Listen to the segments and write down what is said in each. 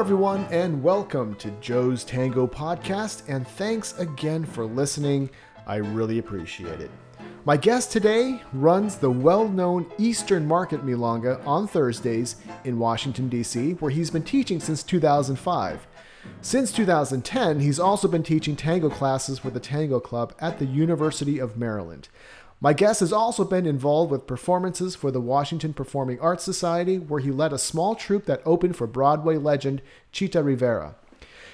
everyone, and welcome to Joe's Tango Podcast. And thanks again for listening. I really appreciate it. My guest today runs the well known Eastern Market Milonga on Thursdays in Washington, D.C., where he's been teaching since 2005. Since 2010, he's also been teaching tango classes with the Tango Club at the University of Maryland. My guest has also been involved with performances for the Washington Performing Arts Society, where he led a small troupe that opened for Broadway legend Chita Rivera.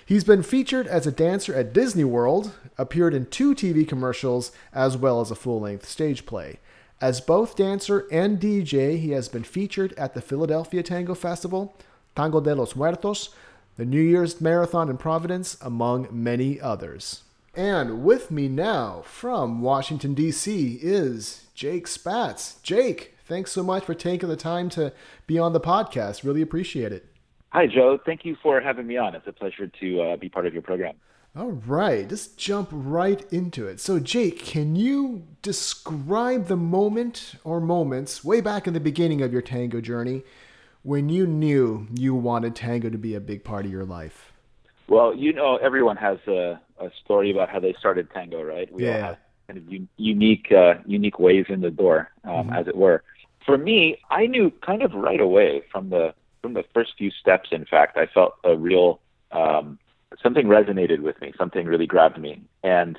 He's been featured as a dancer at Disney World, appeared in two TV commercials, as well as a full length stage play. As both dancer and DJ, he has been featured at the Philadelphia Tango Festival, Tango de los Muertos, the New Year's Marathon in Providence, among many others. And with me now from Washington, D.C., is Jake Spatz. Jake, thanks so much for taking the time to be on the podcast. Really appreciate it. Hi, Joe. Thank you for having me on. It's a pleasure to uh, be part of your program. All right, just jump right into it. So, Jake, can you describe the moment or moments way back in the beginning of your tango journey when you knew you wanted tango to be a big part of your life? Well, you know, everyone has a, a story about how they started tango, right? We yeah. all have kind of un- unique, uh, unique ways in the door, um, mm-hmm. as it were. For me, I knew kind of right away from the from the first few steps. In fact, I felt a real um, something resonated with me, something really grabbed me. And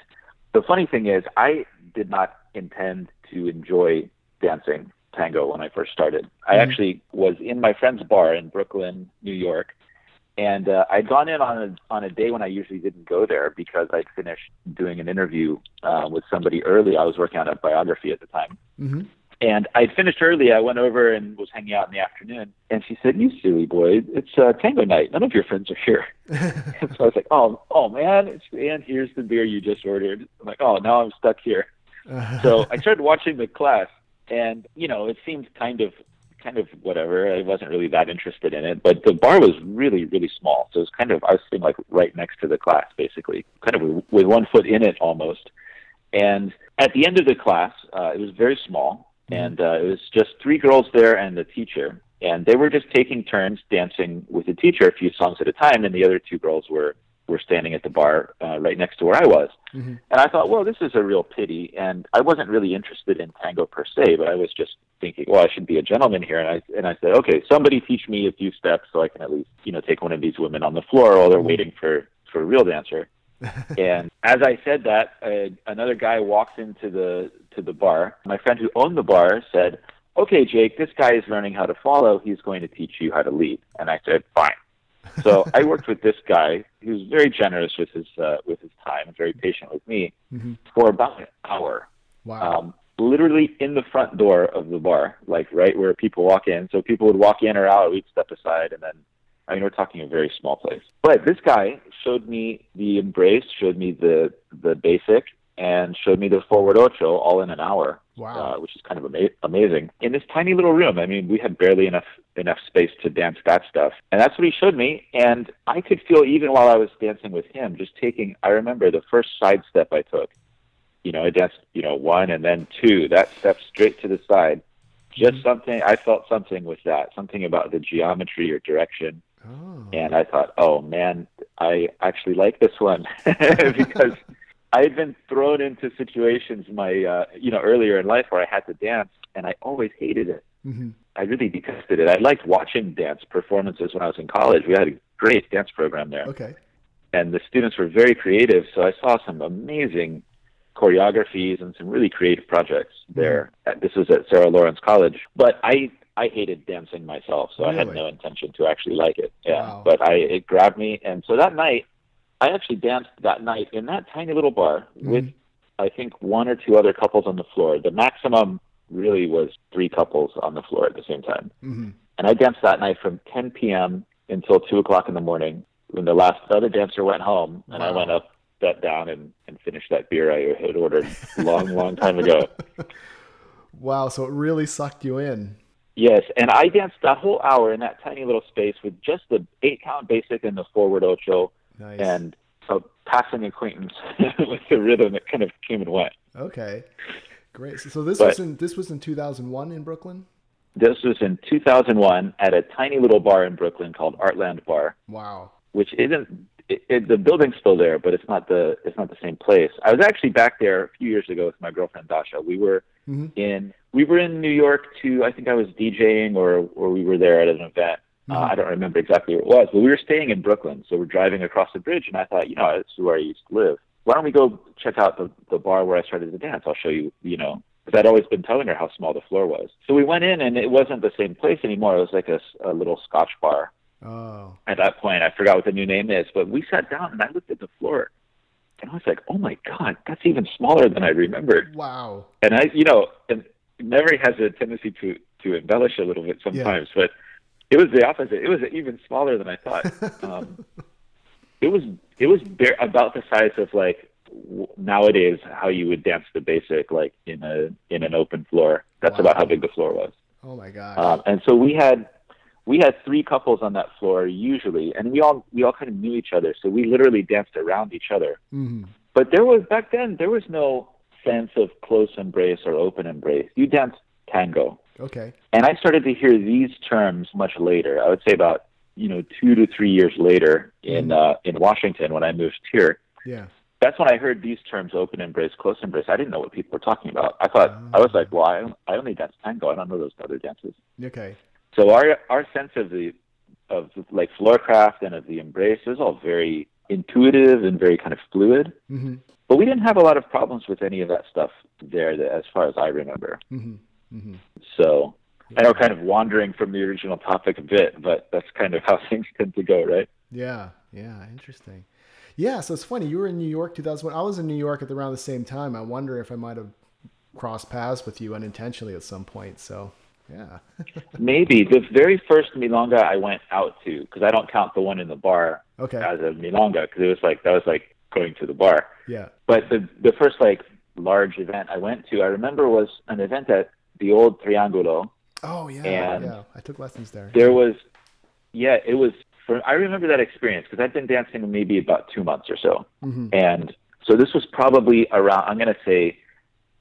the funny thing is, I did not intend to enjoy dancing tango when I first started. Mm-hmm. I actually was in my friend's bar in Brooklyn, New York, and uh, I'd gone in on a on a day when I usually didn't go there because I'd finished doing an interview uh, with somebody early. I was working on a biography at the time, mm-hmm. and I'd finished early. I went over and was hanging out in the afternoon, and she said, "You silly boy, it's uh, tango night. None of your friends are here." and so I was like, "Oh, oh man, it's, and here's the beer you just ordered." I'm like, "Oh, now I'm stuck here." so I started watching the class, and you know, it seemed kind of kind of whatever. I wasn't really that interested in it, but the bar was really, really small. So it was kind of I was sitting like right next to the class, basically, kind of with one foot in it almost. And at the end of the class, uh, it was very small, mm-hmm. and uh, it was just three girls there and the teacher, and they were just taking turns dancing with the teacher a few songs at a time, and the other two girls were were standing at the bar uh, right next to where I was. Mm-hmm. And I thought, well, this is a real pity. And I wasn't really interested in tango per se, but I was just thinking, well, I should be a gentleman here. And I and I said, okay, somebody teach me a few steps so I can at least you know take one of these women on the floor while they're mm-hmm. waiting for for a real dancer. and as I said that, uh, another guy walks into the to the bar. My friend who owned the bar said, "Okay, Jake, this guy is learning how to follow. He's going to teach you how to lead." And I said, "Fine." So I worked with this guy He was very generous with his uh, with his time very patient with me mm-hmm. for about an hour. Wow. Um, literally in the front door of the bar, like right where people walk in. So people would walk in or out, we'd step aside, and then I mean we're talking a very small place. But this guy showed me the embrace, showed me the the basic, and showed me the forward ocho all in an hour, wow. uh, which is kind of ama- amazing. In this tiny little room, I mean, we had barely enough enough space to dance that stuff, and that's what he showed me. And I could feel even while I was dancing with him, just taking. I remember the first side step I took. You know, I danced, you know, one and then two. That step straight to the side. Just mm-hmm. something. I felt something with that. Something about the geometry or direction. Oh. And I thought, oh man, I actually like this one because I had been thrown into situations my uh, you know earlier in life where I had to dance, and I always hated it. Mm-hmm. I really detested it. I liked watching dance performances when I was in college. We had a great dance program there. Okay. And the students were very creative, so I saw some amazing choreographies and some really creative projects mm-hmm. there. Mm-hmm. This was at Sarah Lawrence College, but I I hated dancing myself, so really? I had no intention to actually like it. Yeah, wow. but I it grabbed me, and so that night I actually danced that night in that tiny little bar mm-hmm. with I think one or two other couples on the floor. The maximum really was three couples on the floor at the same time. Mm-hmm. And I danced that night from 10 p.m. until 2 o'clock in the morning when the last other dancer went home. And wow. I went up, sat down, and, and finished that beer I had ordered a long, long time ago. Wow. So it really sucked you in. Yes. And I danced that whole hour in that tiny little space with just the eight count basic and the forward ocho Nice. And a passing acquaintance with the rhythm that kind of came and went. Okay, great. So, so this but, was in this was in 2001 in Brooklyn. This was in 2001 at a tiny little bar in Brooklyn called Artland Bar, Wow. which isn't. It, it, the building's still there, but it's not the it's not the same place. I was actually back there a few years ago with my girlfriend Dasha. We were Mhm. in we were in New York to I think I was DJing or or we were there at an event. Uh, Mhm. I don't remember exactly where it was, but we were staying in Brooklyn, so we're driving across the bridge, and I thought, you know, this is where I used to live. Why don't we go check out the the bar where I started to dance? I'll show you, you know, because I'd always been telling her how small the floor was. So we went in, and it wasn't the same place anymore. It was like a, a little Scotch bar. Oh. At that point, I forgot what the new name is, but we sat down, and I looked at the floor, and I was like, oh my god, that's even smaller than I remembered Wow. and I, you know, and memory has a tendency to to embellish a little bit sometimes, but it was the opposite. It was even smaller than I thought. Um, it was it was bare, about the size of like w- nowadays how you would dance the basic like in a in an open floor. That's Wow. about how big the floor was. Oh my god! Um, and so we had we had three couples on that floor usually, and we all we all kind of knew each other, so we literally danced around each other. hmm But there was back then there was no sense of close embrace or open embrace. You danced tango. Okay. And I started to hear these terms much later. I would say about, you know, two to three years later in uh, in Washington when I moved here. Yeah. That's when I heard these terms open embrace, close embrace. I didn't know what people were talking about. I thought I was like, well, I, I only dance tango. I don't know those other dances. Okay. So our our sense of the of like floorcraft and of the embrace was all very intuitive and very kind of fluid. hmm But we didn't have a lot of problems with any of that stuff there, that, as far as I remember. hmm hmm So I know, kind of wandering from the original topic a bit, but that's kind of how things tend to go, right? Yeah. Yeah. Interesting. Yeah. So it's funny. You were in New York 2001. I was in New York at around the same time. I wonder if I might have crossed paths with you unintentionally at some point. So yeah. Maybe the very first milonga I went out to, because I don't count the one in the bar okay. as a milonga, because it was like that was like going to the bar. Yeah. But the the first like large event I went to, I remember was an event at the old Triangulo. Oh yeah. And yeah. I took lessons there. There was, yeah, it was. For, I remember that experience because I'd been dancing maybe about two months or so. hmm And so this was probably around, I'm going to say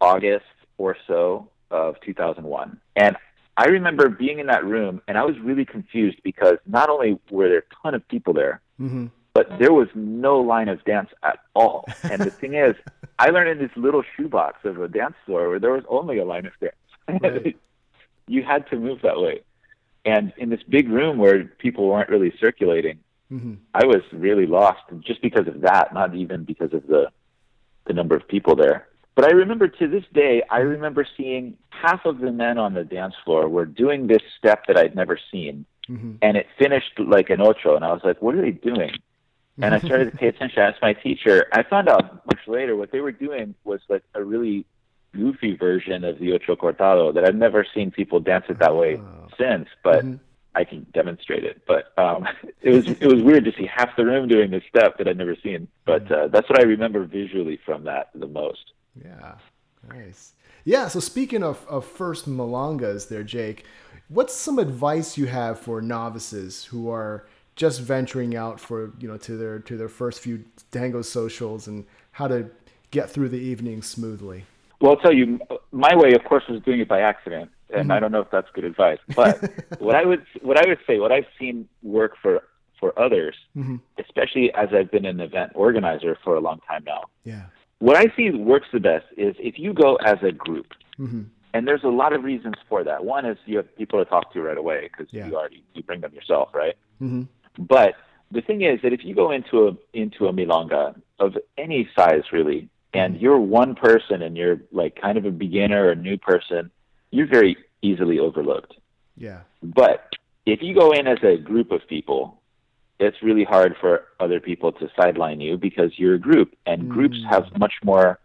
August or so of 2001. And I remember being in that room and I was really confused because not only were there a ton of people there, hmm but there was no line of dance at all. And the thing is, I learned in this little shoebox of a dance floor where there was only a line of dance. Right. you had to move that way. And in this big room where people weren't really circulating, hmm I was really lost just because of that, not even because of the the number of people there. But I remember to this day, I remember seeing half of the men on the dance floor were doing this step that I'd never seen, hmm and it finished like an ocho, and I was like, "What are they doing?" And I started to pay attention. I asked my teacher. I found out much later what they were doing was like a really goofy version of the ocho cortado that I've never seen people dance it that way Oh. since, but. Mhm. I can demonstrate it. But um, it was it was weird to see half the room doing this step that I'd never seen. But uh, that's what I remember visually from that the most. Yeah, nice. Yeah. So speaking of, of first milongas, there, Jake, what's some advice you have for novices who are just venturing out for you know to their to their first few tango socials and how to get through the evening smoothly? Well, I'll tell you, my way, of course, was doing it by accident, and I don't know if that's good advice. But what I would what I would say, what I've seen work for for others, Mhm. especially as I've been an event organizer for a long time now, Yeah. what I see works the best is if you go as a group. hmm And there's a lot of reasons for that. One is you have people to talk to right away because Yeah. you already you bring them yourself, right? hmm But the thing is that if you go into a into a milonga of any size really, and you're one person and you're like kind of a beginner or a new person, you're very easily overlooked. Yeah. But if you go in as a group of people, it's really hard for other people to sideline you because you're a group, and groups Mm. have much more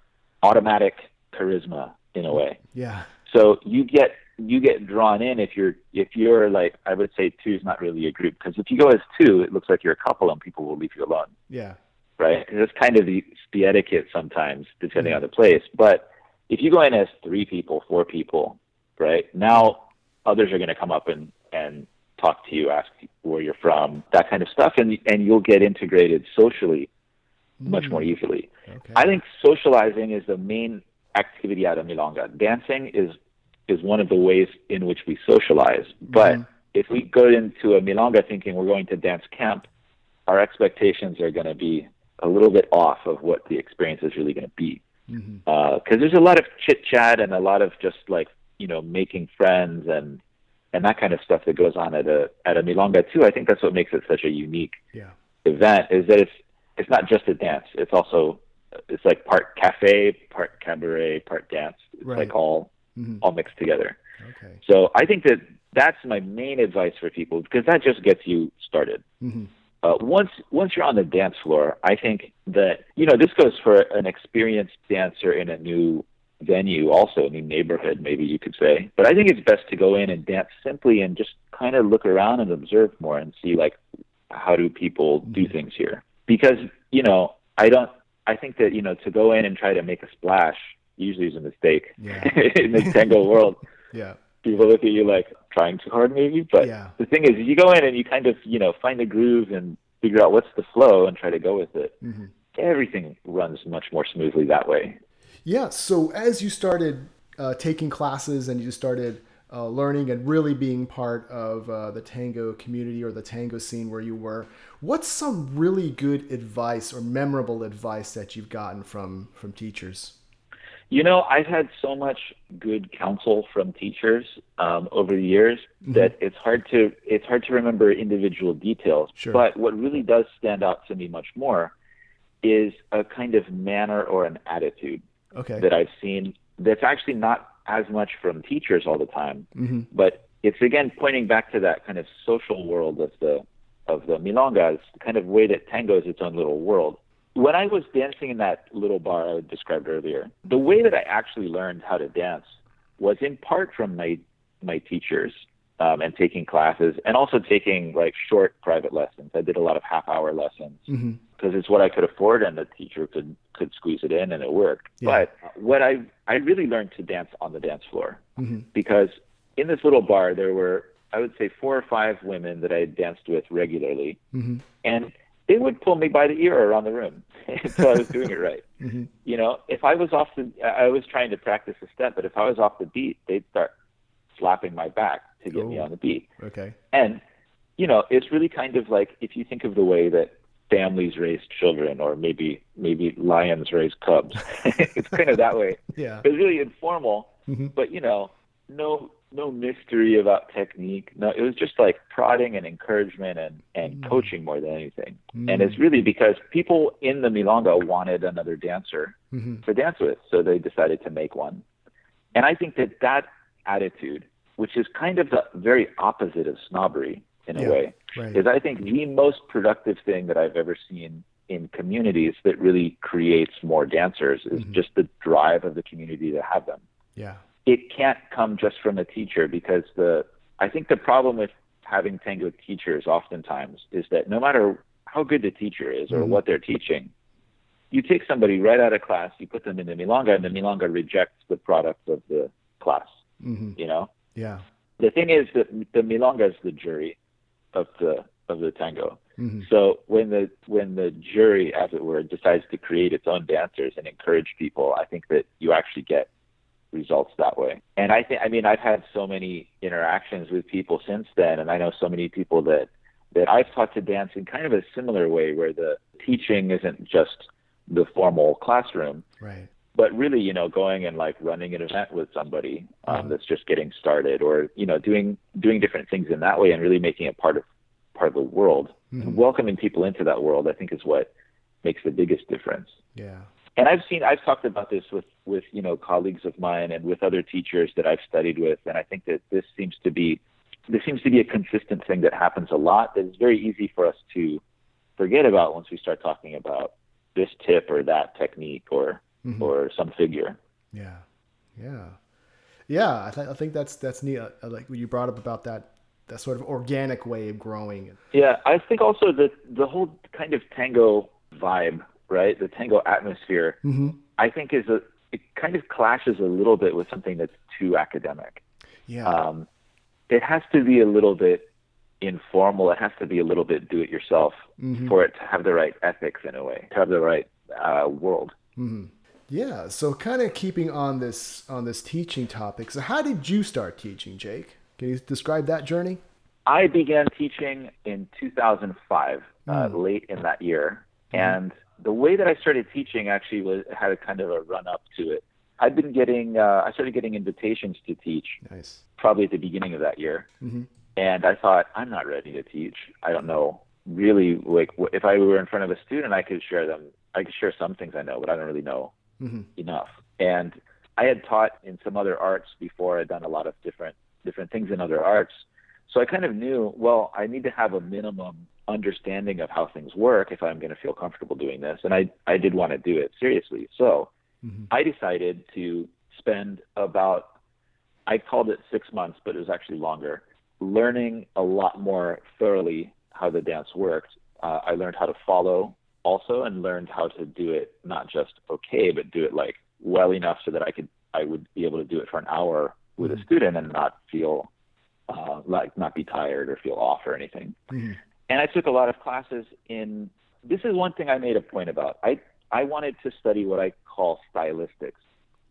automatic charisma in a way. Yeah. So you get you get drawn in if you're if you're like I would say two is not really a group because if you go as two, it looks like you're a couple and people will leave you alone, Yeah. Right? And That's kind of the the etiquette sometimes depending on the place. But if you go in as three people, four people, right now others are going to come up and and talk to you, ask where you're from, that kind of stuff, and and you'll get integrated socially much more easily. Okay. I think socializing is the main activity out of Milonga. Dancing is is one of the ways in which we socialize. But Mhm. if we go into a milonga thinking we're going to dance camp, our expectations are going to be a little bit off of what the experience is really going to be. Because there's a lot of chit chat and a lot of just like you know making friends and and that kind of stuff that goes on at a at a milonga too. I think that's what makes it such a unique Yeah. event is that it's it's not just a dance. It's also it's like part cafe, part cabaret, part dance. It's Right. like all Mhm. all mixed together. Okay. So I think that that's my main advice for people because that just gets you started. Mhm. Uh, once once you're on the dance floor, I think that you know this goes for an experienced dancer in a new venue, also a new neighborhood, maybe you could say. But I think it's best to go in and dance simply and just kind of look around and observe more and see like how do people do things here? Because you know I don't. I think that you know to go in and try to make a splash usually is a mistake Yeah. in the tango world Yeah. People look at you like trying too hard maybe but Yeah. the thing is you go in and you kind of you know find the groove and figure out what's the flow and try to go with it Mhm. everything runs much more smoothly that way Yeah. So as you started uh, taking classes and you started uh, learning and really being part of uh, the tango community or the tango scene where you were, what's some really good advice or memorable advice that you've gotten from from teachers? You know i've had so much good counsel from teachers um, over the years that it's hard to it's hard to remember individual details Sure. but what really does stand out to me much more is a kind of manner or an attitude Okay. that I've seen that's actually not as much from teachers all the time, Mhm. but it's again pointing back to that kind of social world of the of the milonga, it's the kind of way that tango is its own little world. When I was dancing in that little bar I described earlier, the way that I actually learned how to dance was in part from my my teachers um, and taking classes, and also taking like short private lessons. I did a lot of half hour lessons because it's what I could afford, and the teacher could could squeeze it in, and it worked. Yeah. But what I I really learned to dance on the dance floor Mhm. because in this little bar there were I would say four or five women that I danced with regularly, Mhm. and they would pull me by the ear around the room until I was doing it right. Mhm. You know, if I was off the, I was trying to practice a step, but if I was off the beat, they'd start slapping my back to get me Oh. on the beat. Okay. And, you know, it's really kind of like if you think of the way that families raise children or maybe maybe lions raise cubs. it's kind of that way. Yeah. It's really informal, Mhm. but you know, no no mystery about technique. No, it was just like prodding and encouragement and and Mm. coaching more than anything. Mm. And it's really because people in the milonga wanted another dancer Mhm. to dance with, so they decided to make one. And I think that that attitude, which is kind of the very opposite of snobbery in a way, Right. is I think the most productive thing that I've ever seen in communities that really creates more dancers is Mhm. just the drive of the community to have them. Yeah. It can't come just from a teacher because the I think the problem with having tango teachers oftentimes is that no matter how good the teacher is or Mhm. what they're teaching, you take somebody right out of class, you put them in the milonga, and the milonga rejects the product of the class. Mhm. You know, Yeah. the thing is that the milonga is the jury of the of the tango. Mhm. So when the when the jury, as it were, decides to create its own dancers and encourage people, I think that you actually get results that way. And I think I mean I've had so many interactions with people since then, and I know so many people that that I've taught to dance in kind of a similar way, where the teaching isn't just the formal classroom, Right. but really, you know, going and like running an event with somebody um, Mhm. that's just getting started, or you know, doing doing different things in that way, and really making it part of part of the world, Mhm. and welcoming people into that world. I think is what makes the biggest difference. Yeah. And I've seen, I've talked about this with with you know colleagues of mine and with other teachers that I've studied with, and I think that this seems to be this seems to be a consistent thing that happens a lot. That is very easy for us to forget about once we start talking about this tip or that technique or Mhm. or some figure. Yeah, yeah, yeah. I, th- I think that's that's neat. I, I like what you brought up about that that sort of organic way of growing. Yeah, I think also that the whole kind of tango vibe, right? The tango atmosphere, Mm-hmm. I think is a it kind of clashes a little bit with something that's too academic. Yeah, Um, it has to be a little bit informal. It has to be a little bit do-it-yourself Mhm. for it to have the right ethics in a way, to have the right uh, world. hmm Yeah. So kind of keeping on this on this teaching topic. So how did you start teaching, Jake? Can you describe that journey? I began teaching in 2005, uh, Mm. late in that year, Mhm. and the way that I started teaching actually was had a kind of a run up to it. I'd been getting, uh, I started getting invitations to teach Nice. probably at the beginning of that year, hmm and I thought I'm not ready to teach. I don't know really like if I were in front of a student, I could share them. I could share some things I know, but I don't really know hmm enough. And I had taught in some other arts before. I'd done a lot of different different things in other arts. So I kind of knew, well, I need to have a minimum understanding of how things work if I'm going to feel comfortable doing this. And I I did want to do it seriously. So hmm I decided to spend about I called it 6 months, but it was actually longer, learning a lot more thoroughly how the dance worked. Uh, I learned how to follow also and learned how to do it not just okay, but do it like well enough so that I could I would be able to do it for an hour with a Mhm. student and not feel uh, like not be tired or feel off or anything. hmm And I took a lot of classes in. This is one thing I made a point about. I I wanted to study what I call stylistics.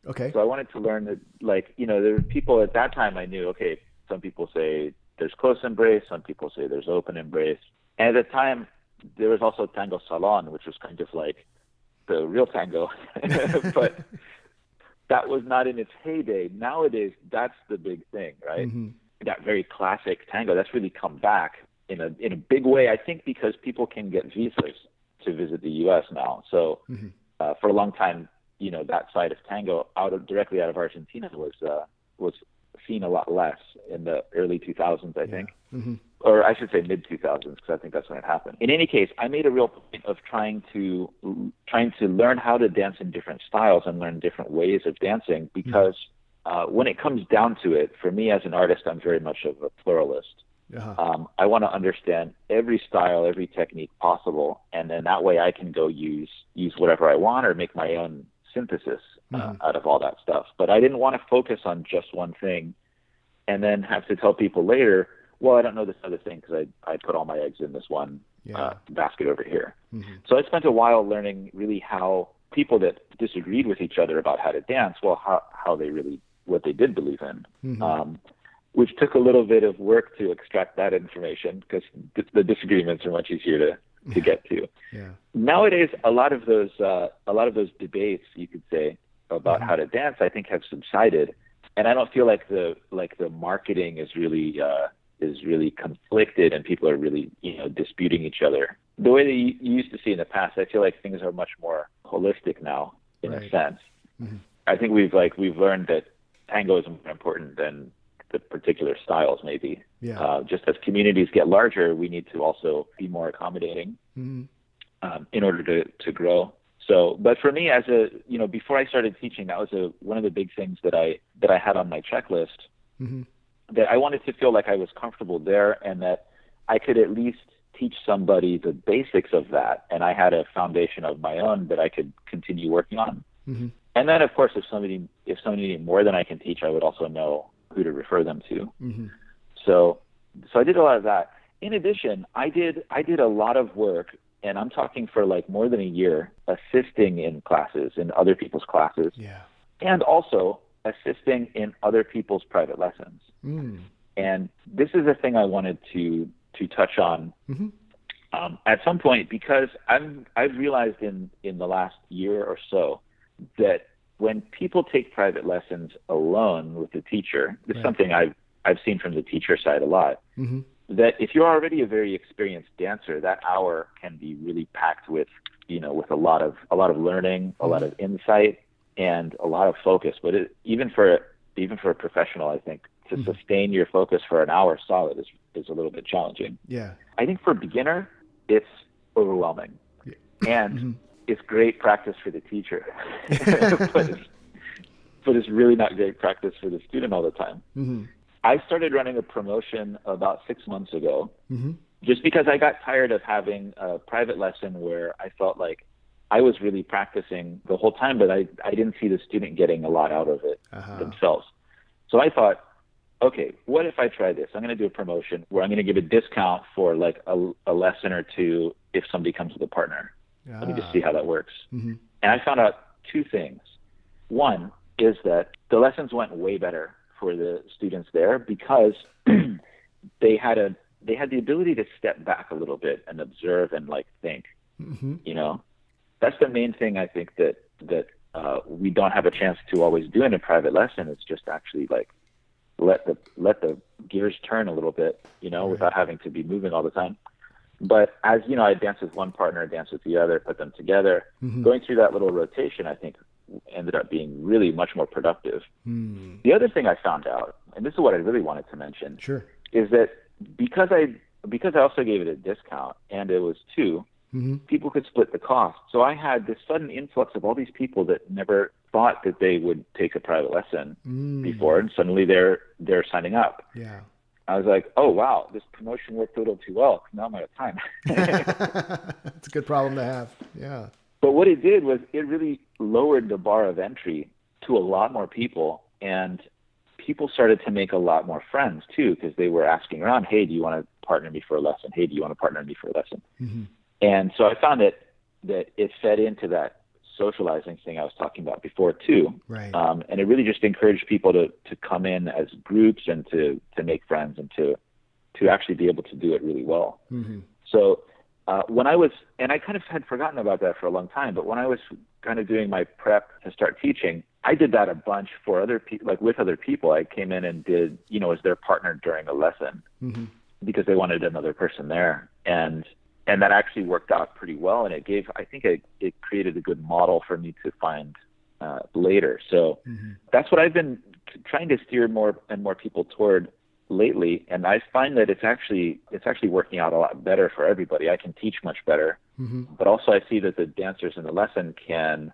Okay. So I wanted to learn that, like, you know, there were people at that time I knew, okay, some people say there's close embrace, some people say there's open embrace. And at the time, there was also Tango Salon, which was kind of like the real tango. but that was not in its heyday. Nowadays, that's the big thing, right? hmm That very classic tango, that's really come back in a, in a big way, I think, because people can get visas to visit the U.S. now. So hmm uh, for a long time, you know, that side of tango out of directly out of Argentina was uh, was seen a lot less in the early 2000s, I think, hmm or I should say mid 2000s, because I think that's when it happened. In any case, I made a real point of trying to trying to learn how to dance in different styles and learn different ways of dancing, because uh, when it comes down to it, for me as an artist, I'm very much of a pluralist. Uh-huh. Um, I want to understand every style, every technique possible, and then that way I can go use use whatever I want or make my own synthesis uh, Mhm. out of all that stuff. But I didn't want to focus on just one thing, and then have to tell people later, well, I don't know this other thing because I I put all my eggs in this one Yeah. uh, basket over here. hmm So I spent a while learning really how people that disagreed with each other about how to dance, well, how how they really what they did believe in hmm um, which took a little bit of work to extract that information because th- the disagreements are much easier to, to get to. yeah. Nowadays, a lot of those uh, a lot of those debates, you could say, about Mhm. how to dance, I think have subsided, and I don't feel like the like the marketing is really uh, is really conflicted and people are really you know disputing each other. The way that you you used to see in the past, I feel like things are much more holistic now in a Right. sense. Mhm. I think we've like we've learned that tango is more important than the particular styles maybe. Yeah. Uh, just as communities get larger, we need to also be more accommodating hmm um, in order to, to grow. So, but for me, as a you know, before I started teaching, that was a one of the big things that I that I had on my checklist hmm that I wanted to feel like I was comfortable there and that I could at least teach somebody the basics of that, and I had a foundation of my own that I could continue working on. hmm And then, of course, if somebody if somebody needed more than I can teach, I would also know who to refer them to. hmm So so I did a lot of that. In addition, I did I did a lot of work and I'm talking for like more than a year assisting in classes in other people's classes Yeah. and also assisting in other people's private lessons. Mm. And this is a thing I wanted to to touch on hmm um, at some point because I've I've realized in in the last year or so that when people take private lessons alone with the teacher, this is Right. something I've I've seen from the teacher side a lot. hmm That if you're already a very experienced dancer, that hour can be really packed with you know with a lot of a lot of learning, a lot of insight, and a lot of focus. But it, even for even for a professional, I think to Mhm. sustain your focus for an hour solid is is a little bit challenging. Yeah. I think for a beginner, it's overwhelming, Yeah. and Mhm. It's great practice for the teacher, but, it's, but it's really not great practice for the student all the time. hmm I started running a promotion about six months ago, hmm just because I got tired of having a private lesson where I felt like I was really practicing the whole time, but I, I didn't see the student getting a lot out of it Uh-huh. themselves. So I thought, okay, what if I try this? I'm going to do a promotion where I'm going to give a discount for like a, a lesson or two if somebody comes with a partner. Let me just see how that works. hmm And I found out two things. One is that the lessons went way better for the students there because they had a they had the ability to step back a little bit and observe and like think. Mm-hmm. You know, that's the main thing I think that that uh, we don't have a chance to always do in a private lesson. It's just actually like let the let the gears turn a little bit, you know, Right. without having to be moving all the time. But as you know, I dance with one partner, dance with the other, put them together. Mhm. Going through that little rotation, I think, ended up being really much more productive. Mm. The other thing I found out, and this is what I really wanted to mention, Sure. is that because I because I also gave it a discount and it was two, Mm-hmm. people could split the cost. So I had this sudden influx of all these people that never thought that they would take a private lesson Mm. before, and suddenly they're they're signing up. Yeah. I was like, oh wow, this promotion worked a little too well. Now I'm out of time. it's a good problem to have. Yeah. but what it did was it really lowered the bar of entry to a lot more people, and people started to make a lot more friends too because they were asking around, hey, do you want to partner me for a lesson? Hey, do you want to partner me for a lesson? Mm-hmm. And so I found that that it fed into that socializing thing I was talking about before too. Right. Um, and it really just encouraged people to, to come in as groups and to, to make friends and to to actually be able to do it really well. mm-hmm. So uh, when I was, and I kind of had forgotten about that for a long time, but when I was kind of doing my prep to start teaching, I did that a bunch for other people, like with other people. I came in and did, you know, as their partner during a lesson Mm-hmm. because they wanted another person there, and and that actually worked out pretty well. And it gave, I think, it it created a good model for me to find uh, later. So Mm-hmm. that's what I've been trying to steer more and more people toward lately and I find that it's actually it's actually working out a lot better for everybody. I can teach much better, Mm-hmm. but also I see that the dancers in the lesson can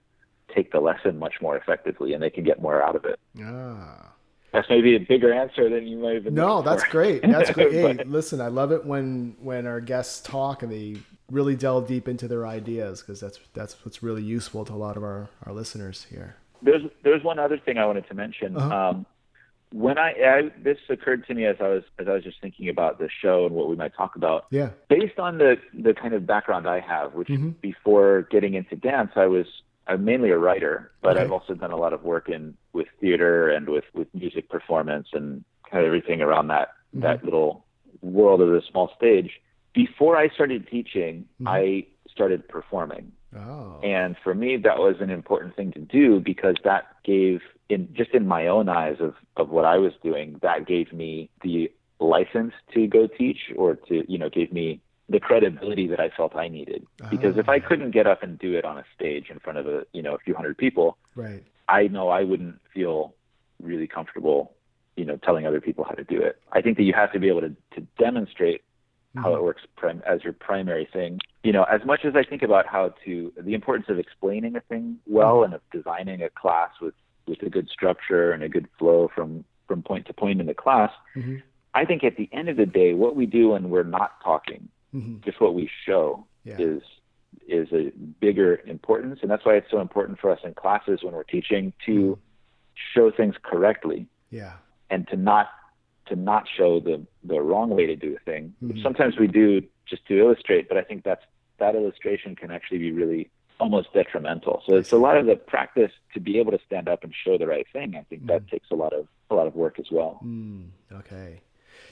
take the lesson much more effectively and they can get more out of it. Ah. That's maybe a bigger answer than you might have been. No, that's great. That's great. Hey, listen, I love it when when our guests talk and they really delve deep into their ideas because that's that's what's really useful to a lot of our our listeners here. There's there's one other thing I wanted to mention. Uh-huh. Um, when I, I this occurred to me as I was as I was just thinking about the show and what we might talk about. Yeah. Based on the the kind of background I have, which Mhm. before getting into dance, I was I'm mainly a writer, but Okay. I've also done a lot of work in with theater and with with music performance and kind of everything around that Mm-hmm. that little world of the small stage. Before I started teaching, Mhm. I started performing. Oh. And for me, that was an important thing to do because that gave, in just in my own eyes of, of what I was doing, that gave me the license to go teach or to, you know, gave me the credibility that I felt I needed. Because if I Ah. couldn't get up and do it on a stage in front of a, you know, a few hundred people, right. I know I wouldn't feel really comfortable, you know, telling other people how to do it. I think that you have to be able to, to demonstrate how Mm-hmm. it works prim- as your primary thing. You know, as much as I think about how to the importance of explaining a thing well and of designing a class with with a good structure and a good flow from from point to point in the class, Mhm. I think at the end of the day, what we do when we're not talking, Mhm. just what we show, Yeah. is is a bigger importance, and that's why it's so important for us in classes when we're teaching to show things correctly Yeah. and to not to not show the the wrong way to do a thing. Mhm. Sometimes we do just to illustrate, but I think that's that illustration can actually be really almost detrimental. So it's a lot of the practice to be able to stand up and show the right thing. I think that takes a lot of a lot of work as well. Mm, okay.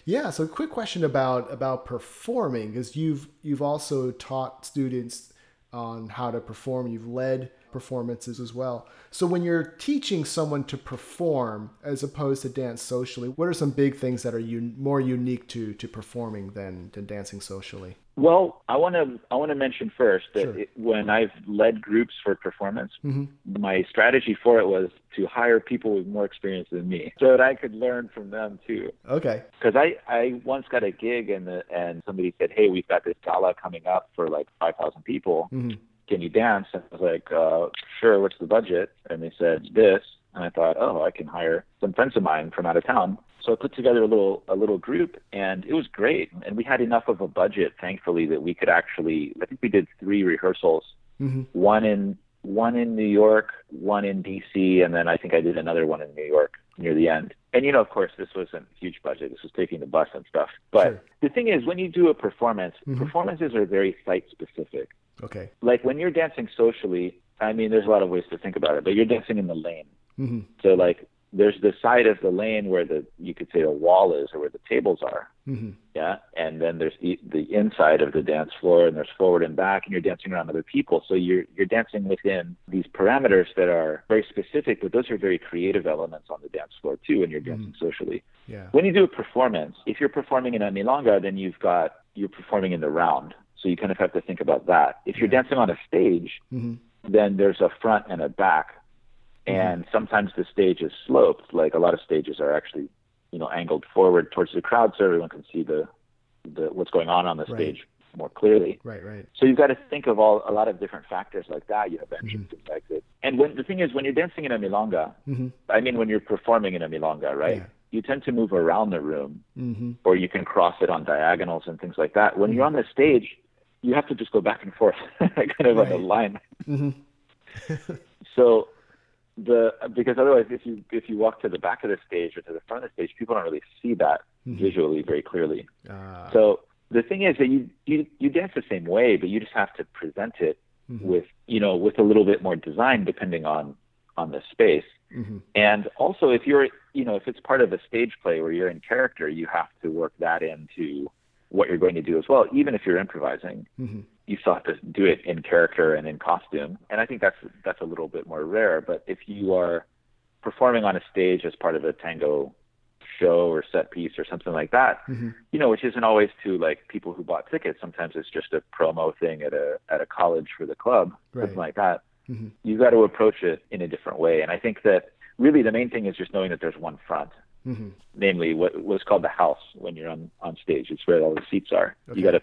Yeah. So, a quick question about about performing, because you've you've also taught students on how to perform. You've led performances as well. So, when you're teaching someone to perform as opposed to dance socially, what are some big things that are un- more unique to to performing than than dancing socially? Well, I want to I want to mention first that Sure. it, when I've led groups for performance, Mhm. my strategy for it was to hire people with more experience than me, so that I could learn from them too. Okay. because I I once got a gig and the and somebody said, hey, we've got this gala coming up for like five thousand people. Mhm. Can you dance? And I was like, uh, sure. What's the budget? And they said this, and I thought, oh, I can hire some friends of mine from out of town. So I put together a little a little group, and it was great. And we had enough of a budget, thankfully, that we could actually. I think we did three rehearsals Mhm. one in one in New York, one in DC, and then I think I did another one in New York near the end. And you know, of course, this wasn't a huge budget. This was taking the bus and stuff. But Sure. the thing is, when you do a performance, Mhm. performances are very site specific. Okay. Like when you're dancing socially, I mean, there's a lot of ways to think about it, but you're dancing in the lane. Mm-hmm. So like, there's the side of the lane where the you could say the wall is or where the tables are. Mm-hmm. Yeah, and then there's the the inside of the dance floor, and there's forward and back, and you're dancing around other people. So you're you're dancing within these parameters that are very specific, but those are very creative elements on the dance floor too, When you're dancing socially. Yeah. When you do a performance, if you're performing in a milonga, then you've got you're performing in the round. So you kind of have to think about that. If you're dancing on a stage, Mm-hmm. then there's a front and a back. And sometimes the stage is sloped, like a lot of stages are actually, you know, angled forward towards the crowd so everyone can see the, the what's going on on the Right. stage more clearly. Right. Right. So you've got to think of all a lot of different factors like that. You have entrance and exit. And when the thing is, when you're dancing in a milonga, Mm-hmm. I mean, when you're performing in a milonga, right? Yeah. You tend to move around the room, Mm-hmm. or you can cross it on diagonals and things like that. When you're on the stage, you have to just go back and forth, kind of on a line. Mm-hmm. So the because otherwise, if you if you walk to the back of the stage or to the front of the stage, people don't really see that visually very clearly. Uh, So the thing is that you you you dance the same way, but you just have to present it Mm-hmm. with you know with a little bit more design depending on on the space. mm-hmm. And also, if you're you know if it's part of a stage play where you're in character, you have to work that into what you're going to do as well. Even if you're improvising, Mm-hmm. you still have to do it in character and in costume. And I think that's that's a little bit more rare. But if you are performing on a stage as part of a tango show or set piece or something like that, Mm-hmm. you know, which isn't always to like people who bought tickets. Sometimes it's just a promo thing at a at a college for the club, Right. something like that. Mhm. You got to approach it in a different way. And I think that really the main thing is just knowing that there's one front, Mm-hmm. namely what what's called the house when you're on on stage. It's where all the seats are. Okay. You got to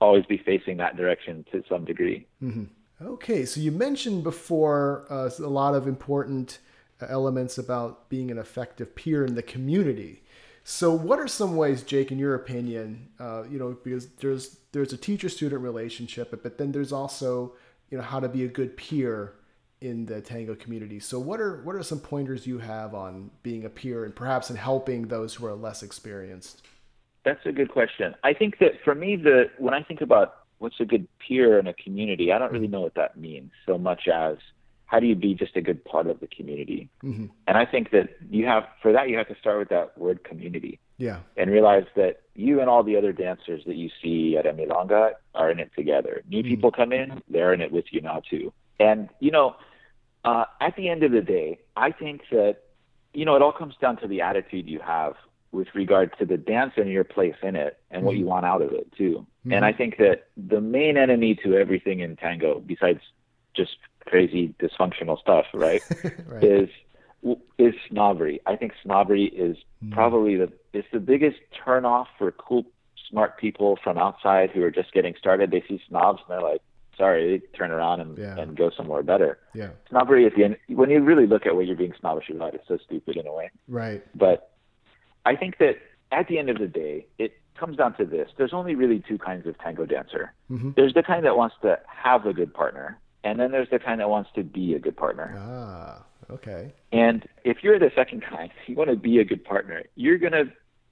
always be facing that direction to some degree. Mm-hmm. Okay, so you mentioned before uh, a lot of important uh, elements about being an effective peer in the community. So, what are some ways, Jake, in your opinion, uh, you know, because there's there's a teacher-student relationship, but, but then there's also, you know, how to be a good peer in the tango community. So, what are what are some pointers you have on being a peer and perhaps in helping those who are less experienced? That's a good question. I think that for me, the when I think about what's a good peer in a community, I don't really know what that means so much as how do you be just a good part of the community. Mm-hmm. And I think that you have for that you have to start with that word community Yeah. and realize that you and all the other dancers that you see at a milonga are in it together. New people come in, they're in it with you now too. And you know, uh, at the end of the day, I think that you know it all comes down to the attitude you have with regard to the dance and your place in it and what you mm-hmm. want out of it too. And mm-hmm. I think that the main enemy to everything in tango, besides just crazy dysfunctional stuff, right, right. is is snobbery. I think snobbery is mm. probably the it's the biggest turn off for cool, smart people from outside who are just getting started. They see snobs and they're like, sorry, turn around and, Yeah. and go somewhere better. Yeah. Snobbery at the end, when you really look at what you're being snobbish about, it's so stupid in a way. Right. But I think that at the end of the day, it comes down to this. There's only really two kinds of tango dancer. Mm-hmm. There's the kind that wants to have a good partner, and then there's the kind that wants to be a good partner. Ah. Okay. And if you're the second kind, you want to be a good partner, you're gonna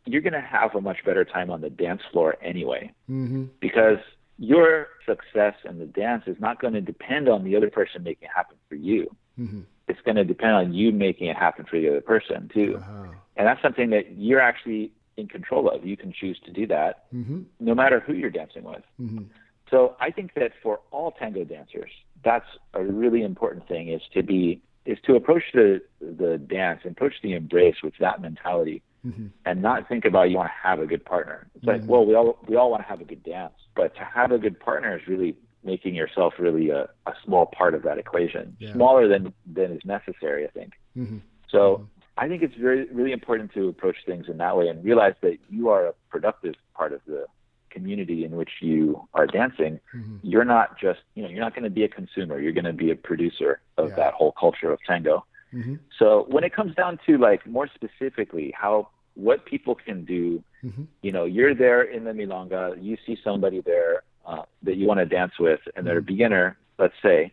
you're gonna have a much better time on the dance floor anyway, Mm-hmm. because your success in the dance is not going to depend on the other person making it happen for you. Mm-hmm. It's going to depend on you making it happen for the other person too. Uh-huh. And that's something that you're actually in control of. You can choose to do that Mm-hmm. no matter who you're dancing with. Mm-hmm. So I think that for all tango dancers, that's a really important thing is to be is to approach the the dance and approach the embrace with that mentality Mm-hmm. and not think about you want to have a good partner. It's like, well, we all we all want to have a good dance, but to have a good partner is really making yourself really a, a small part of that equation, Yeah. smaller than than is necessary, I think. Mm-hmm. So I think it's very really important to approach things in that way and realize that you are a productive part of the community in which you are dancing. Mm-hmm. You're not just you know you're not going to be a consumer. You're going to be a producer of Yeah. that whole culture of tango. Mm-hmm. So when it comes down to like more specifically how what people can do, Mhm. you know, you're there in the milonga, you see somebody there uh, that you want to dance with, and they're a beginner, let's say.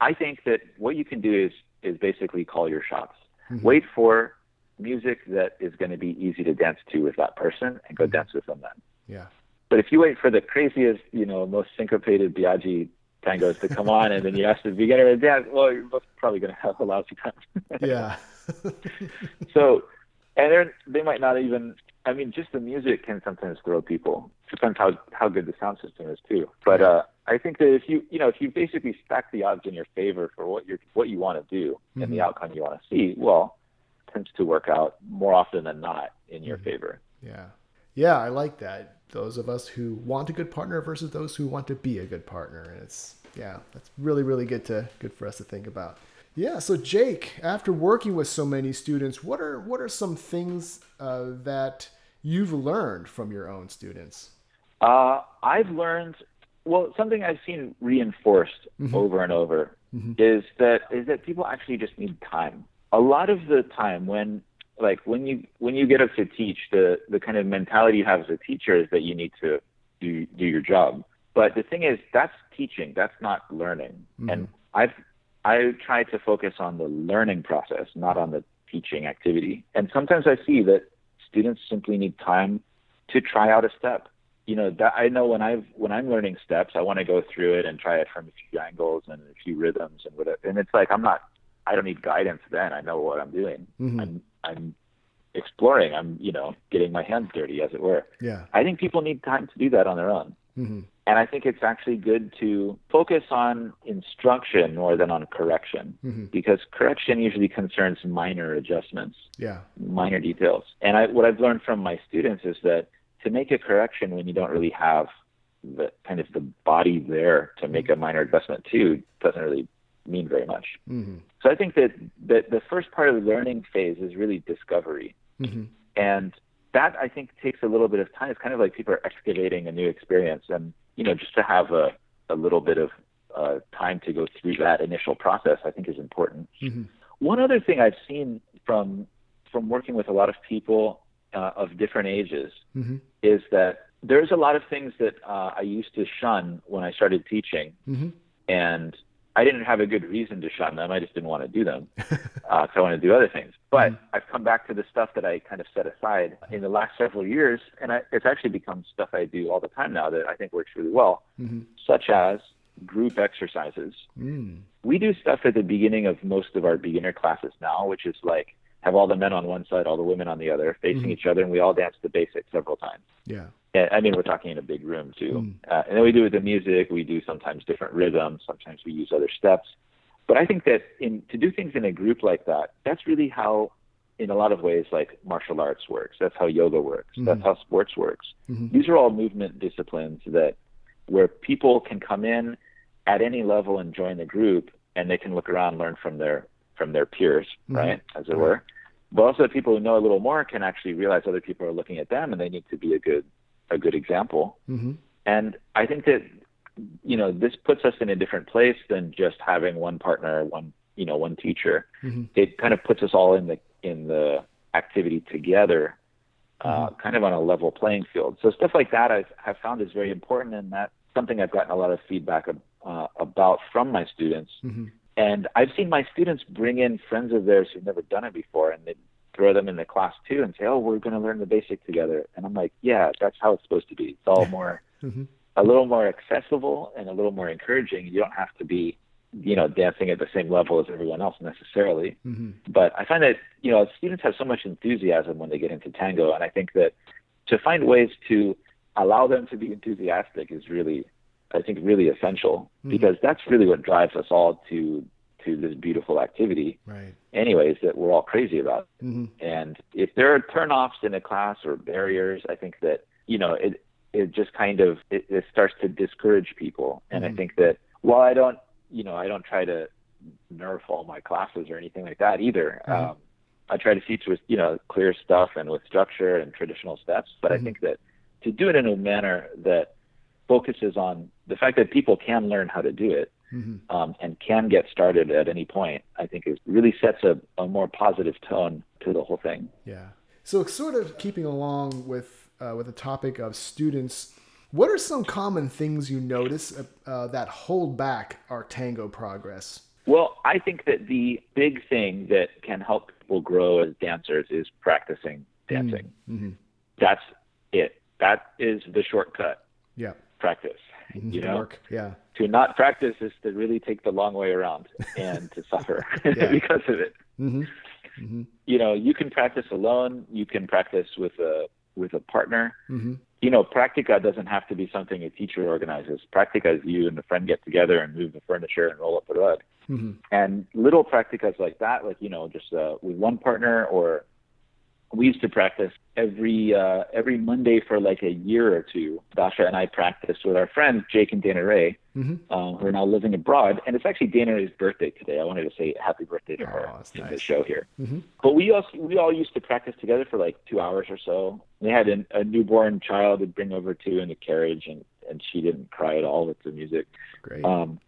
I think that what you can do is is basically call your shots. Wait for music that is going to be easy to dance to with that person, and go dance with them then. Yeah. But if you wait for the craziest, you know, most syncopated Biagi tangos to come on, and then you ask the beginner to dance. Well, you're probably going to have a lousy time. yeah. so, and they're, they might not even. I mean, just the music can sometimes throw people. Depends how how good the sound system is too. But uh, I think that if you you know if you basically stack the odds in your favor for what you're what you want to do mm-hmm. and the outcome you want to see, well, tends to work out more often than not in your mm-hmm. favor. Yeah. Yeah, I like that. Those of us who want a good partner versus those who want to be a good partner. And it's yeah, that's really, really good to good for us to think about. Yeah, so Jake, after working with so many students, what are what are some things uh, that you've learned from your own students? Uh, I've learned well something I've seen reinforced mm-hmm. over and over mm-hmm. is that is that people actually just need time. A lot of the time when like when you when you get up to teach, the the kind of mentality you have as a teacher is that you need to do do your job. But the thing is, that's teaching. That's not learning. Mm-hmm. And I've I try to focus on the learning process, not on the teaching activity. And sometimes I see that students simply need time to try out a step. You know, that I know when I've when I'm learning steps, I want to go through it and try it from a few angles and a few rhythms and whatever. And it's like I'm not I don't need guidance then. I know what I'm doing. Mm-hmm. I'm I'm exploring. I'm, you know, getting my hands dirty, as it were. Yeah. I think people need time to do that on their own. Mm-hmm. And I think it's actually good to focus on instruction more than on correction, mm-hmm. because correction usually concerns minor adjustments, yeah, minor details. And I, what I've learned from my students is that to make a correction when you don't really have the kind of the body there to make a minor adjustment to doesn't really mean very much. Mm-hmm. So I think that, that the first part of the learning phase is really discovery. Mm-hmm. And that I think takes a little bit of time. It's kind of like people are excavating a new experience. And, you know, just to have a, a little bit of uh, time to go through that initial process, I think is important. Mm-hmm. One other thing I've seen from from working with a lot of people uh, of different ages mm-hmm. is that there's a lot of things that uh, I used to shun when I started teaching, mm-hmm. and I didn't have a good reason to shun them. I just didn't want to do them because uh, I want to do other things. But mm-hmm. I've come back to the stuff that I kind of set aside in the last several years, and I, it's actually become stuff I do all the time now that I think works really well, mm-hmm. such as group exercises. Mm. We do stuff at the beginning of most of our beginner classes now, which is like have all the men on one side, all the women on the other, facing mm-hmm. each other, and we all dance the basics several times. Yeah. I mean, we're talking in a big room too. Mm. Uh, and then we do with the music. We do sometimes different rhythms. Sometimes we use other steps. But I think that in to do things in a group like that, that's really how, in a lot of ways, like martial arts works. That's how yoga works. Mm-hmm. That's how sports works. Mm-hmm. These are all movement disciplines that where people can come in at any level and join the group, and they can look around, learn from their from their peers, mm-hmm. right, as it were. But also, people who know a little more can actually realize other people are looking at them, and they need to be a good a good example. Mm-hmm. And I think that you know this puts us in a different place than just having one partner, one you know one teacher. Mm-hmm. It kind of puts us all in the in the activity together, uh, mm-hmm. kind of on a level playing field. So stuff like that I have found is very important, and that's something I've gotten a lot of feedback uh, about from my students. Mm-hmm. And I've seen my students bring in friends of theirs who've never done it before, and they throw them in the class too and say, "Oh, we're going to learn the basic together." And I'm like, "Yeah, that's how it's supposed to be. It's all more, mm-hmm. a little more accessible and a little more encouraging. You don't have to be, you know, dancing at the same level as everyone else necessarily. Mm-hmm. But I find that you know students have so much enthusiasm when they get into tango, and I think that to find ways to allow them to be enthusiastic is really, I think, really essential mm-hmm. because that's really what drives us all to to this beautiful activity right anyways that we're all crazy about mm-hmm. and if there are turnoffs in a class or barriers i think that you know it it just kind of it, it starts to discourage people and mm-hmm. i think that while i don't you know i don't try to nerf all my classes or anything like that either mm-hmm. um, i try to teach with you know clear stuff and with structure and traditional steps but i mm-hmm. think that to do it in a manner that focuses on the fact that people can learn how to do it mm-hmm. um, and can get started at any point, I think it really sets a, a more positive tone to the whole thing. Yeah. So, sort of keeping along with uh, with the topic of students, what are some common things you notice uh, uh, that hold back our tango progress? Well, I think that the big thing that can help people grow as dancers is practicing dancing. Mm-hmm. That's it. That is the shortcut. Yeah. Practice. You know, Work. Yeah. To not practice is to really take the long way around and to suffer because of it. hmm hmm You know, you can practice alone. You can practice with a with a partner. hmm You know, practica doesn't have to be something a teacher organizes. Practica is you and a friend get together and move the furniture and roll up the rug. hmm And little practicas like that, like you know, just uh, with one partner, or we used to practice every uh, every Monday for like a year or two. Dasha and I practiced with our friends Jake and Dana Ray, hmm um, who are now living abroad. And it's actually Dana Ray's birthday today. I wanted to say happy birthday to her Oh, that's in the show here. hmm But we also we all used to practice together for like two hours or so. They had an, a newborn child to bring over too in the carriage, and and she didn't cry at all with the music. Great. Um,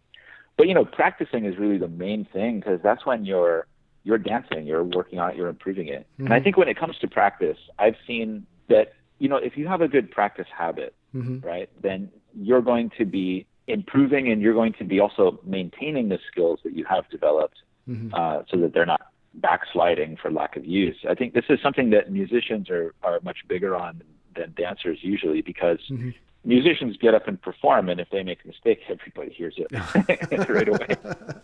but you know, practicing is really the main thing because that's when you're you're dancing, you're working on it, you're improving it. And I Mhm. think when it comes to practice, I've seen that you know if you have a good practice habit, hmm right, then you're going to be improving and you're going to be also maintaining the skills that you have developed hmm uh, so that they're not backsliding for lack of use. I think this is something that musicians are, are much bigger on than dancers usually because hmm musicians get up and perform, and if they make a mistake, everybody hears it right away.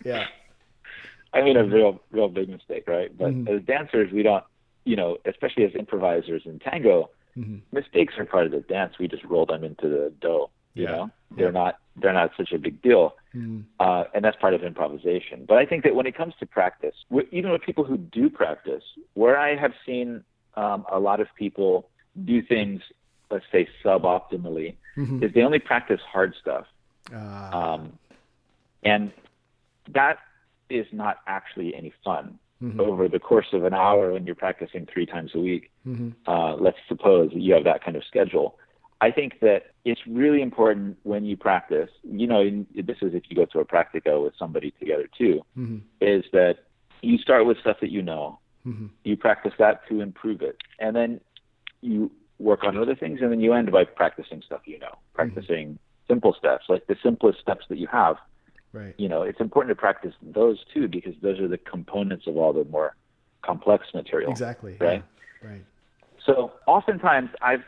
yeah. I mean, a real, real big mistake, right? But Mhm. as dancers, we don't, you know, especially as improvisers in tango, hmm mistakes are part of the dance. We just roll them into the dough. You Yeah. know, they're not they're not such a big deal. hmm uh, and that's part of improvisation. But I think that when it comes to practice, even with people who do practice, where I have seen um, a lot of people do things, let's say suboptimally, hmm is they only practice hard stuff, Uh, um, and that is not actually any fun. mhm, Over the course of an hour, when you're practicing three times a week, mhm, uh, let's suppose you have that kind of schedule. I think that it's really important when you practice. You know, this is if you go to a practica with somebody together too. mhm, Is that you start with stuff that you know, mhm, you practice that to improve it, and then you work on other things, and then you end by practicing stuff you know, practicing simple steps, like the simplest steps that you have. Right. You know, it's important to practice those too because those are the components of all the more complex material. Exactly. Right. Yeah. Right. So oftentimes I've,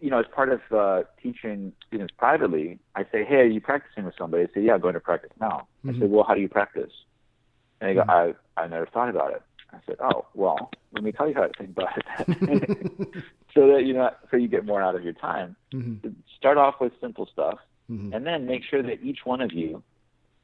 you know, as part of uh, teaching students privately, I say, hey, are you practicing with somebody? They say, yeah, I'm going to practice now. I say, Mhm. well, how do you practice? And they go, I, I never thought about it. I said, oh, well, let me tell you how to think about it. so that, you know, so you get more out of your time. hmm Start off with simple stuff hmm and then make sure that each one of you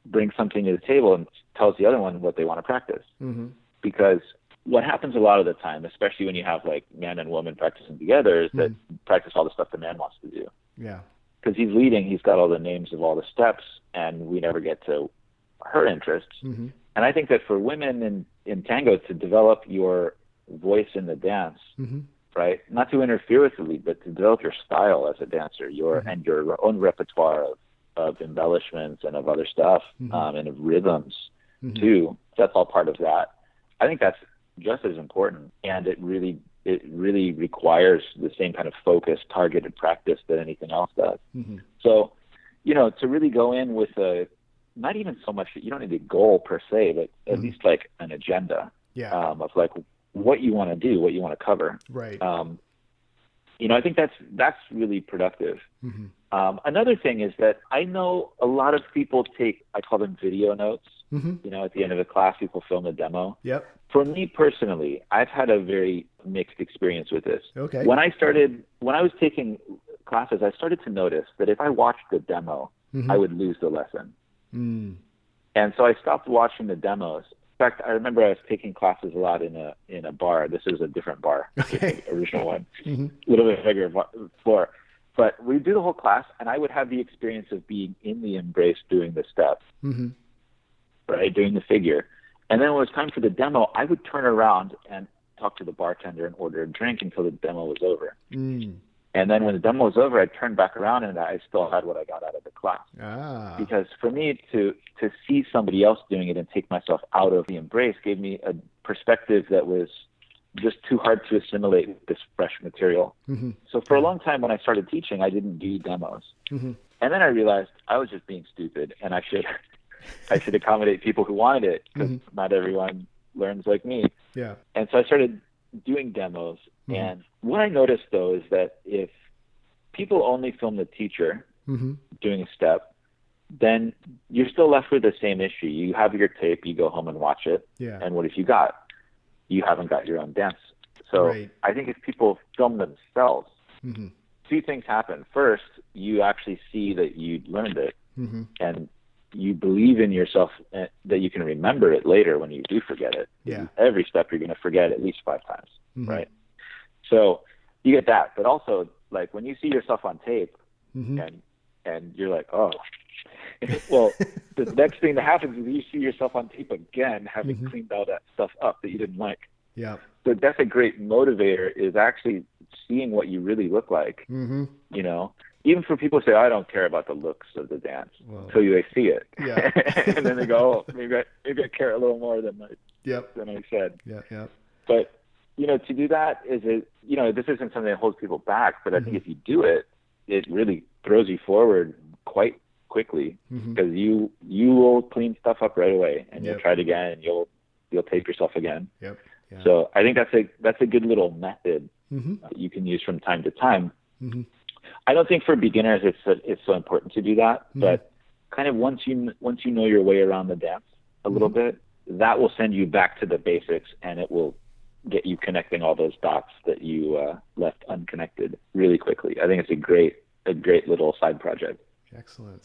brings something to the table and tells the other one what they want to practice hmm because what happens a lot of the time, especially when you have like man and woman practicing together, is that you practice all the stuff the man wants to do. Yeah. Because he's leading, he's got all the names of all the steps, and we never get to her interests. hmm And I think that for women in, in tango to develop your voice in the dance, hmm right, not to interfere with the lead, but to develop your style as a dancer, your Mhm. and your own repertoire of, of embellishments and of other stuff, Mhm. um, and of rhythms hmm too. That's all part of that. I think that's just as important, and it really it really requires the same kind of focus, targeted practice that anything else does. hmm So, you know, to really go in with a not even so much you don't need a goal per se, but at Mhm. least like an agenda Yeah. um, of like what you want to do, what you want to cover. right. Um, you know, I think that's that's really productive. hmm Um, another thing is that I know a lot of people take I call them video notes. hmm You know, at the end of a class, people film a demo. Yep. For me personally, I've had a very mixed experience with this. Okay. When I started, when I was taking classes, I started to notice that if I watched the demo, Mhm. I would lose the lesson. Mm. And so I stopped watching the demos. In fact, I remember I was taking classes a lot in a in a bar. This is a different bar, Okay. the original one, hmm a little bit bigger floor. But we'd do the whole class, and I would have the experience of being in the embrace doing the steps. hmm right, doing the figure. And then when it was time for the demo, I would turn around and talk to the bartender and order a drink until the demo was over. Mm. And then when the demo was over, I'd turn back around and I still had what I got out of the class. Ah. Because for me to to see somebody else doing it and take myself out of the embrace gave me a perspective that was just too hard to assimilate with this fresh material. hmm So for a long time when I started teaching, I didn't do demos. hmm And then I realized I was just being stupid, and I should I should accommodate people who wanted it because Mhm. not everyone learns like me. Yeah. And so I started doing demos. Mhm. And what I noticed though is that if people only film the teacher, Mm-hmm. doing a step, then you're still left with the same issue. You have your tape, you go home and watch it, Yeah. and what if you got? You haven't got your own dance. So Right. I think if people film themselves, Mm-hmm. two things happen. First, you actually see that you learned it, Mm-hmm. and you believe in yourself uh, that you can remember it later when you do forget it. Yeah. Every step you're going to forget at least five times, Mhm. right? So you get that, but also like when you see yourself on tape Mm-hmm. and and you're like, oh, well, the next thing that happens is you see yourself on tape again, having Mhm. cleaned all that stuff up that you didn't like. Yeah. So that's a great motivator is actually seeing what you really look like. Mm-hmm. You know, even for people who say, I don't care about the looks of the dance Well, until they see it, Yeah. and then they go, oh, maybe I, maybe I care a little more than I Yep. than I said. Yeah. Yeah. But you know, to do that is it. You know, this isn't something that holds people back. But I think Mhm. if you do it, it really throws you forward quite quickly Mm-hmm. because you you will clean stuff up right away and Yep. you'll try it again and you'll you'll tape yourself again. Yep. Yeah. So I think that's a that's a good little method Mm-hmm. that you can use from time to time. Mm-hmm. I don't think for beginners it's it's so important to do that, Mhm. but kind of once you once you know your way around the dance a little Mm-hmm. bit, that will send you back to the basics and it will get you connecting all those dots that you uh, left unconnected really quickly. I think it's a great a great little side project. Excellent.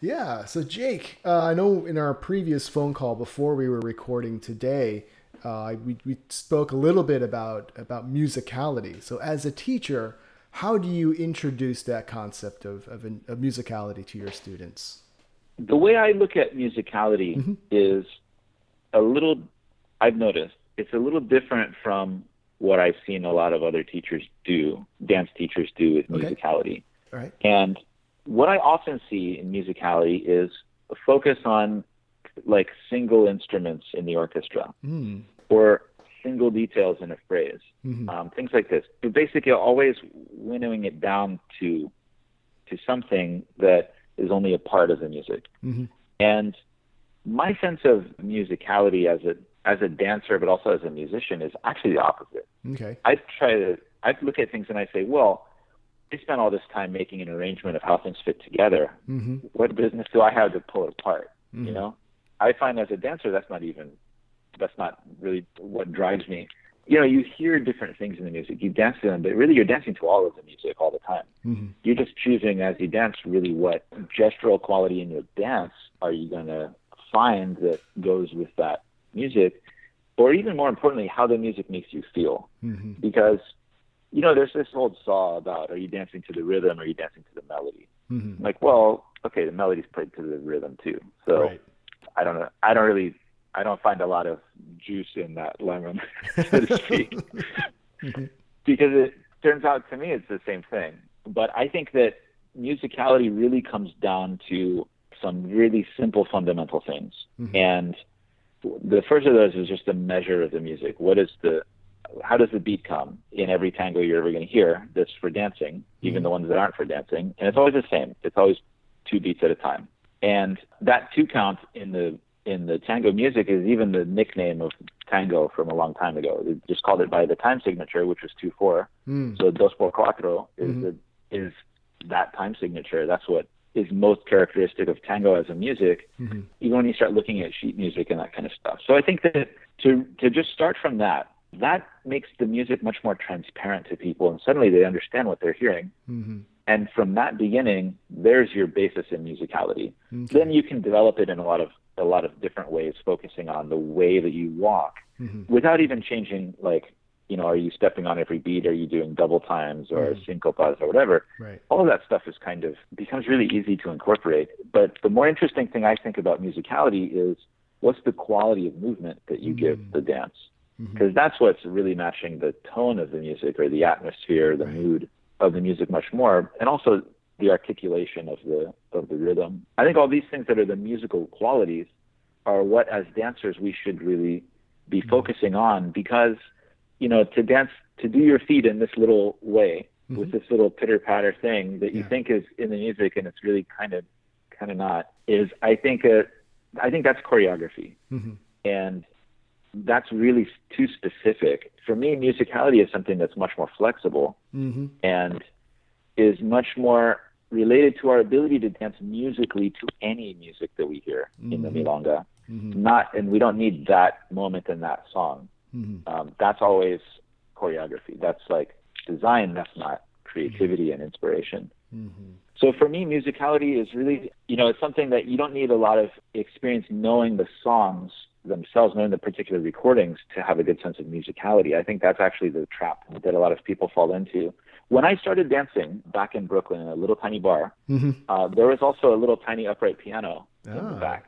Yeah. So, Jake, uh, I know in our previous phone call before we were recording today, uh, we, we spoke a little bit about about musicality. So, as a teacher, how do you introduce that concept of, of, an, of musicality to your students? the way I look at musicality Mhm. is a little, I've noticed, it's a little different from what I've seen a lot of other teachers do, dance teachers do with Okay. musicality. All right. And what I often see in musicality is a focus on like single instruments in the orchestra Mm. or single details in a phrase, hmm um, things like this. But basically, always winnowing it down to to something that is only a part of the music. hmm And my sense of musicality as a as a dancer, but also as a musician, is actually the opposite. Okay. I try to I look at things and I say, well, I spent all this time making an arrangement of how things fit together. hmm What business do I have to pull it apart? You know, I find as a dancer that's not even that's not really what drives me. You know, you hear different things in the music, you dance to them, but really you're dancing to all of the music all the time. Hmm you're just choosing as you dance really what gestural quality in your dance are you going to find that goes with that music or even more importantly how the music makes you feel. Hmm because you know there's this old saw about are you dancing to the rhythm or are you dancing to the melody? Hmm like well okay the melody's played to the rhythm too. So Right. i don't know. I don't really i don't find a lot of juice in that lemon so to speak Mhm. because it turns out to me it's the same thing. But I think that musicality really comes down to some really simple fundamental things. Mhm. And the first of those is just the measure of the music. What is the how does the beat come in every tango you're ever going to hear that's for dancing, even Mhm. the ones that aren't for dancing? And it's always the same. It's always two beats at a time. And that two count in the in the tango music is even the nickname of tango from a long time ago. They just called it by the time signature, which was two four. Mm. So dos por cuatro is Mhm. the, is that time signature. That's what is most characteristic of tango as a music, Mhm. even when you start looking at sheet music and that kind of stuff. So I think that to to just start from that, that makes the music much more transparent to people, and suddenly they understand what they're hearing. Mhm. And from that beginning, there's your basis in musicality. Okay. Then you can develop it in a lot of a lot of different ways, focusing on the way that you walk Mhm. without even changing like you know are you stepping on every beat are you doing double times or Mhm. syncopas or whatever Right. all of that stuff is kind of becomes really easy to incorporate but the more interesting thing i think about musicality is what's the quality of movement that you give Mm. the dance because that's what's really matching the tone of the music or the atmosphere the Right. mood of the music much more and also the articulation of the of the rhythm i think all these things that are the musical qualities are what as dancers we should really be Mhm. focusing on because you know to dance to do your feet in this little way Mhm. with this little pitter patter thing that you Yeah. think is in the music and it's really kind of kind of not is i think a, i think that's choreography Mhm. and that's really too specific for me musicality is something that's much more flexible Mhm. and is much more related to our ability to dance musically to any music that we hear mm-hmm. in the mm-hmm. milonga. Mm-hmm. Not, and we don't need that moment in that song. Mm-hmm. Um, that's always choreography. That's like design. That's not creativity and inspiration. Mm-hmm. So for me, musicality is really, you know, it's something that you don't need a lot of experience knowing the songs themselves, knowing the particular recordings to have a good sense of musicality. I think that's actually the trap that a lot of people fall into. When I started dancing back in Brooklyn in a little tiny bar, mm-hmm. uh, there was also a little tiny upright piano in the ah. back.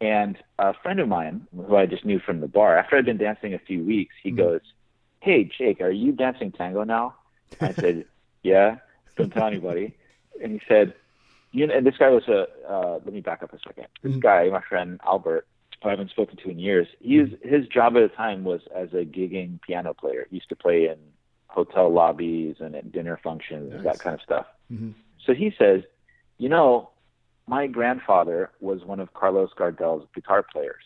And a friend of mine, who I just knew from the bar, after I'd been dancing a few weeks, he mm-hmm. goes, Hey, Jake, are you dancing tango now? I said, Yeah, don't tell anybody. And he said, you know, and this guy was a, uh, let me back up a second. This mm-hmm. guy, my friend Albert, who I haven't spoken to in years, he's, mm-hmm. his job at the time was as a gigging piano player. He used to play in hotel lobbies and at dinner functions, nice. that kind of stuff. Mm-hmm. So he says, you know, my grandfather was one of Carlos Gardel's guitar players.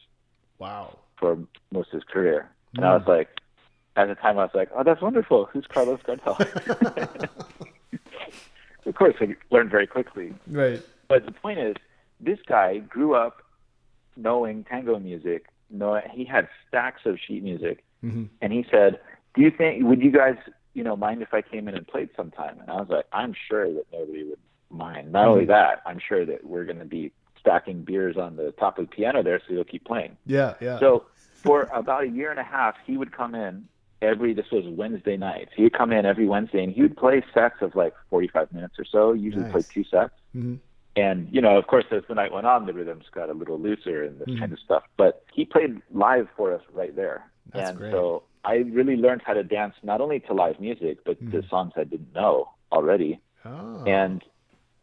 Wow. For most of his career. And mm. I was like, at the time, I was like, oh, that's wonderful. Who's Carlos Gardel? of course, I learned very quickly. Right. But the point is, this guy grew up knowing tango music. Know he had stacks of sheet music, mm-hmm. and he said, "Do you think would you guys, you know, mind if I came in and played sometime?" And I was like, "I'm sure that nobody would mind. Not only mm-hmm. that, I'm sure that we're going to be stacking beers on the top of the piano there, so he'll keep playing. Yeah, yeah. So for about a year and a half, he would come in every. This was Wednesday nights. He would come in every Wednesday, and he would play sets of like 45 minutes or so. Usually nice. play two sets. Mm-hmm. And you know, of course, as the night went on, the rhythms got a little looser and this mm-hmm. kind of stuff. But he played live for us right there, That's and great. so I really learned how to dance not only to live music, but mm-hmm. to songs I didn't know already. Oh. And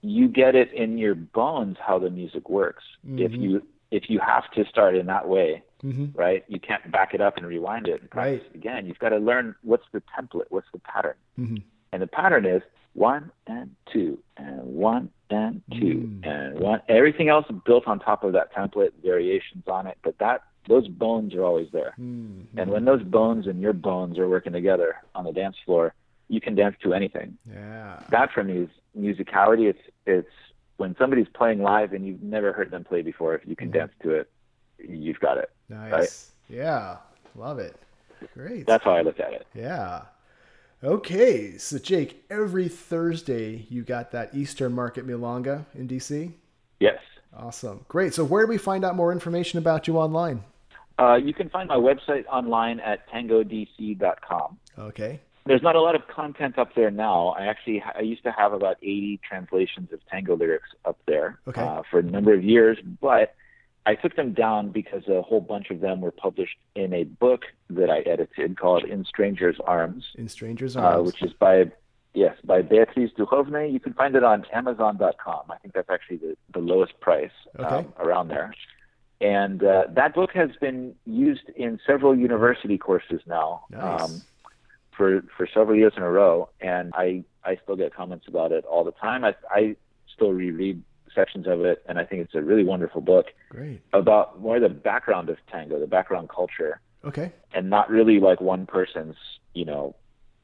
you get it in your bones how the music works. Mm-hmm. If you if you have to start in that way, mm-hmm. right? You can't back it up and rewind it and right. again. You've got to learn what's the template, what's the pattern, mm-hmm. and the pattern is one and two and one and two mm. and one. Everything else built on top of that template, variations on it, but that those bones are always there. Mm-hmm. And when those bones and your bones are working together on the dance floor, you can dance to anything. Yeah. That for me is musicality. It's it's when somebody's playing live and you've never heard them play before. If you can mm-hmm. dance to it, you've got it. Nice. Right? Yeah. Love it. Great. That's how I look at it. Yeah. Okay, so Jake, every Thursday you got that Eastern Market Milonga in DC? Yes. Awesome. Great. So where do we find out more information about you online? Uh, you can find my website online at tangodc.com. Okay there's not a lot of content up there now. I actually I used to have about 80 translations of tango lyrics up there okay. uh, for a number of years, but I took them down because a whole bunch of them were published in a book that I edited called In Strangers Arms. In Strangers Arms, uh, which is by yes by Beatriz Dujovne. You can find it on Amazon.com. I think that's actually the, the lowest price okay. um, around there. And uh, that book has been used in several university courses now. Nice. Um, for for several years in a row, and I I still get comments about it all the time. I I still reread sections of it, and I think it's a really wonderful book. Great. About more the background of tango, the background culture. Okay. And not really like one person's, you know,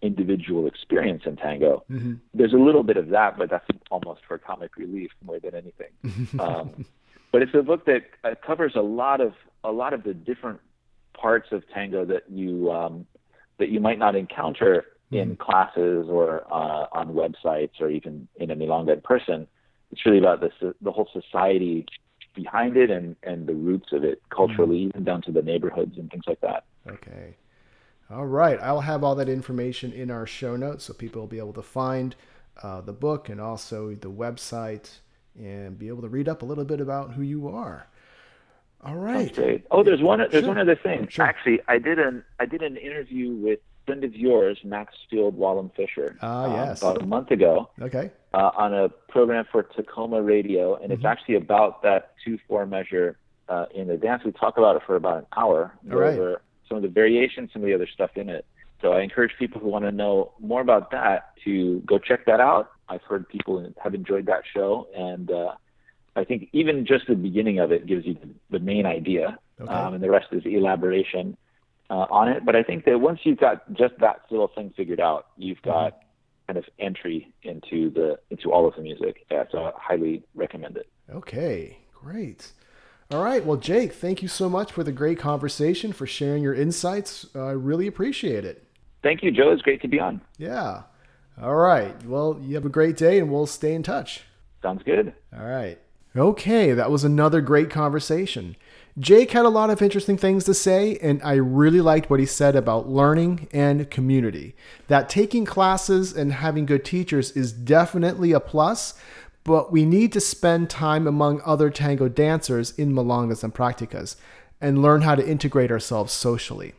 individual experience in tango. Mm-hmm. There's a little bit of that, but that's almost for comic relief more than anything. um, but it's a book that uh, covers a lot of a lot of the different parts of tango that you um, that you might not encounter in mm-hmm. classes or uh, on websites or even in a milonga in person. It's really about this, the whole society behind it and, and the roots of it culturally, mm-hmm. even down to the neighborhoods and things like that. Okay. All right. I'll have all that information in our show notes so people will be able to find uh, the book and also the website and be able to read up a little bit about who you are. All right. Oh, there's one. There's sure. one other thing. Sure. Actually, I did an I did an interview with a friend of yours, Maxfield Wallen Fisher. Ah, uh, yes. About a month ago. Okay. Uh, on a program for Tacoma Radio, and mm-hmm. it's actually about that two-four measure uh, in the dance. We talk about it for about an hour. All right. Over some of the variations, some of the other stuff in it. So I encourage people who want to know more about that to go check that out. I've heard people have enjoyed that show, and uh, I think even just the beginning of it gives you the, main idea, okay. um, and the rest is elaboration uh, on it. But I think that once you've got just that little thing figured out, you've mm-hmm. got kind of entry into the into all of the music. Yeah, so I highly recommend it. Okay, great. All right. Well, Jake, thank you so much for the great conversation, for sharing your insights. I really appreciate it. Thank you, Joe. It's great to be on. Yeah. All right. Well, you have a great day and we'll stay in touch. Sounds good. All right. Okay, that was another great conversation. Jake had a lot of interesting things to say, and I really liked what he said about learning and community. That taking classes and having good teachers is definitely a plus, but we need to spend time among other tango dancers in milongas and practicas and learn how to integrate ourselves socially.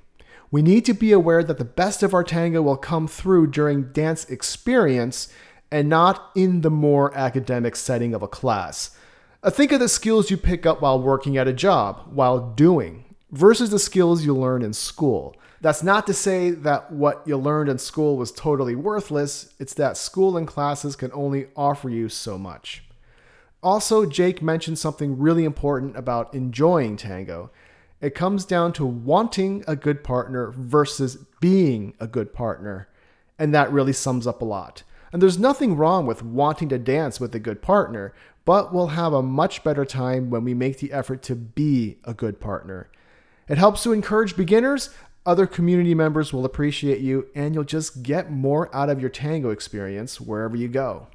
We need to be aware that the best of our tango will come through during dance experience and not in the more academic setting of a class. Uh, think of the skills you pick up while working at a job, while doing, versus the skills you learn in school. That's not to say that what you learned in school was totally worthless, it's that school and classes can only offer you so much. Also, Jake mentioned something really important about enjoying tango. It comes down to wanting a good partner versus being a good partner. And that really sums up a lot. And there's nothing wrong with wanting to dance with a good partner, but we'll have a much better time when we make the effort to be a good partner. It helps to encourage beginners, other community members will appreciate you, and you'll just get more out of your tango experience wherever you go.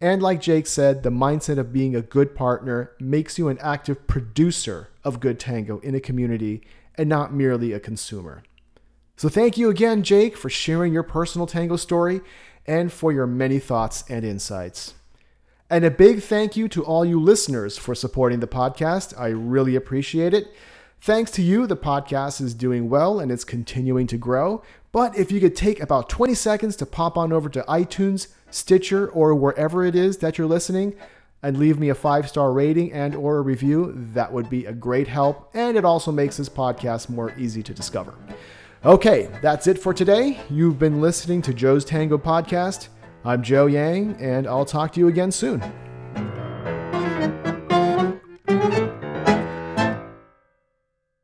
And like Jake said, the mindset of being a good partner makes you an active producer of good tango in a community and not merely a consumer. So thank you again, Jake, for sharing your personal tango story and for your many thoughts and insights. And a big thank you to all you listeners for supporting the podcast. I really appreciate it. Thanks to you, the podcast is doing well and it's continuing to grow. But if you could take about 20 seconds to pop on over to iTunes, Stitcher, or wherever it is that you're listening, and leave me a five-star rating and or a review, that would be a great help, and it also makes this podcast more easy to discover. Okay, that's it for today. You've been listening to Joe's Tango Podcast. I'm Joe Yang, and I'll talk to you again soon.